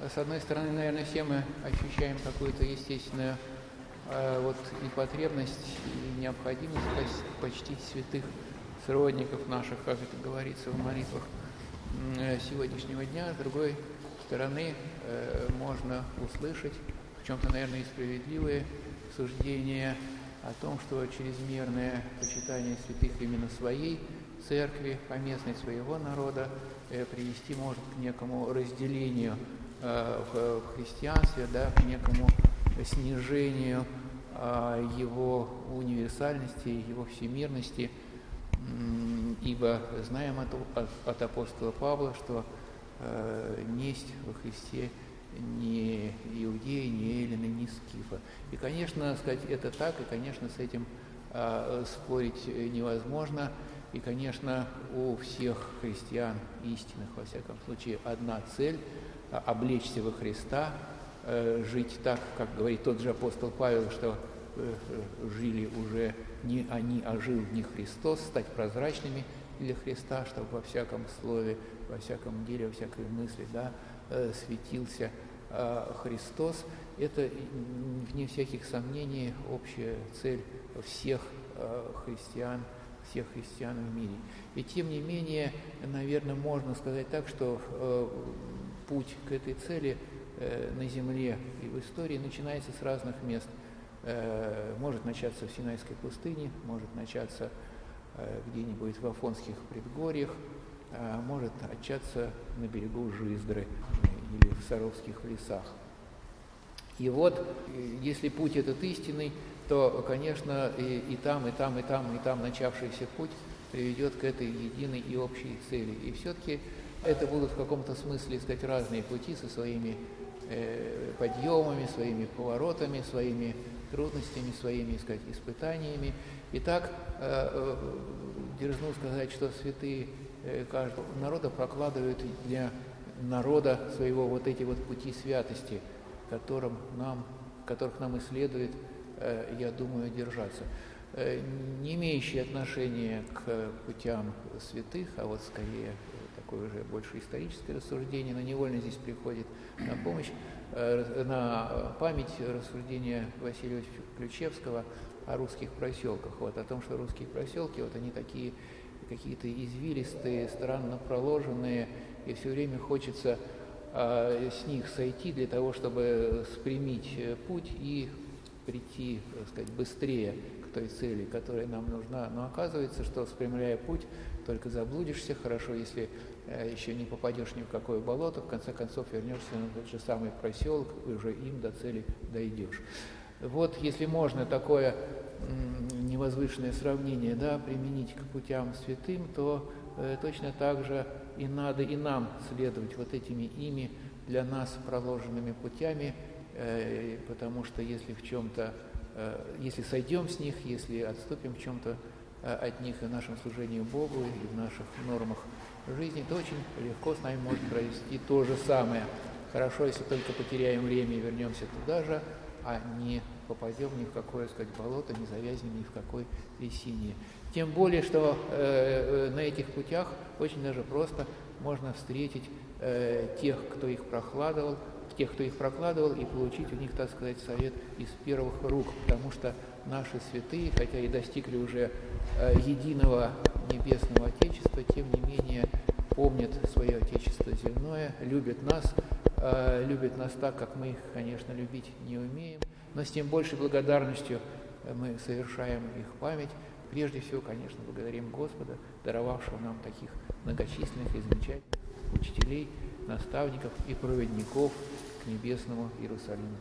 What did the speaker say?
С одной стороны, наверное, все мы ощущаем какую-то естественную э, вот и потребность, и необходимость почтить святых сродников наших, как это говорится в молитвах э, сегодняшнего дня. С другой стороны, э, можно услышать в чем-то, наверное, и справедливые суждения о том, что чрезмерное почитание святых именно своей церкви, поместной своего народа, э, привести может к некому разделению в христианстве, да, к некому снижению э, его универсальности, его всемирности, ибо знаем от, от, апостола Павла, что э, несть во Христе ни иудеи, ни эллины, ни скифа. И, конечно, сказать, это так, и, конечно, с этим э, спорить невозможно. И, конечно, у всех христиан истинных, во всяком случае, одна цель – облечься во Христа, э, жить так, как говорит тот же апостол Павел, что э, жили уже не они, а жил не Христос, стать прозрачными для Христа, чтобы во всяком слове, во всяком деле, во всякой мысли да, э, светился Христос. Это, вне всяких сомнений, общая цель всех христиан – всех христиан в мире. И тем не менее, наверное, можно сказать так, что э, путь к этой цели э, на Земле и в истории начинается с разных мест. Э, может начаться в Синайской пустыне, может начаться э, где-нибудь в Афонских предгорьях, э, может начаться на берегу Жиздры или в Саровских лесах. И вот, если путь этот истинный, то, конечно, и, и там, и там, и там, и там начавшийся путь приведет к этой единой и общей цели. И все-таки это будут в каком-то смысле, сказать, разные пути со своими э, подъемами, своими поворотами, своими трудностями, своими, сказать, испытаниями. Итак, э, э, дерзну сказать, что святые э, каждого народа прокладывают для народа своего вот эти вот пути святости, которым нам, которых нам и следует Э, я думаю, держаться. Э, не имеющие отношения к путям святых, а вот скорее такое уже больше историческое рассуждение, но невольно здесь приходит на помощь, э, на память рассуждения Василия Ключевского о русских проселках, вот, о том, что русские проселки, вот они такие какие-то извилистые, странно проложенные, и все время хочется э, с них сойти для того, чтобы спрямить путь и прийти, так сказать, быстрее к той цели, которая нам нужна. Но оказывается, что спрямляя путь, только заблудишься хорошо, если э, еще не попадешь ни в какое болото, в конце концов вернешься на тот же самый проселок, и уже им до цели дойдешь. Вот, если можно такое невозвышенное сравнение да, применить к путям святым, то э, точно так же и надо и нам следовать вот этими ими для нас проложенными путями, потому что если в чем-то, э, если сойдем с них, если отступим в чем-то э, от них и в нашем служении Богу, и в наших нормах жизни, то очень легко с нами может произойти то же самое. Хорошо, если только потеряем время и вернемся туда же, а не попадем ни в какое, сказать, болото, не завязнем ни в какой трясине. Тем более, что э, на этих путях очень даже просто можно встретить э, тех, кто их прокладывал, тех, кто их прокладывал, и получить у них, так сказать, совет из первых рук, потому что наши святые, хотя и достигли уже э, единого небесного Отечества, тем не менее помнят свое Отечество земное, любят нас, э, любят нас так, как мы их, конечно, любить не умеем, но с тем большей благодарностью мы совершаем их память. Прежде всего, конечно, благодарим Господа, даровавшего нам таких многочисленных и замечательных учителей, наставников и проводников, небесному Иерусалиму.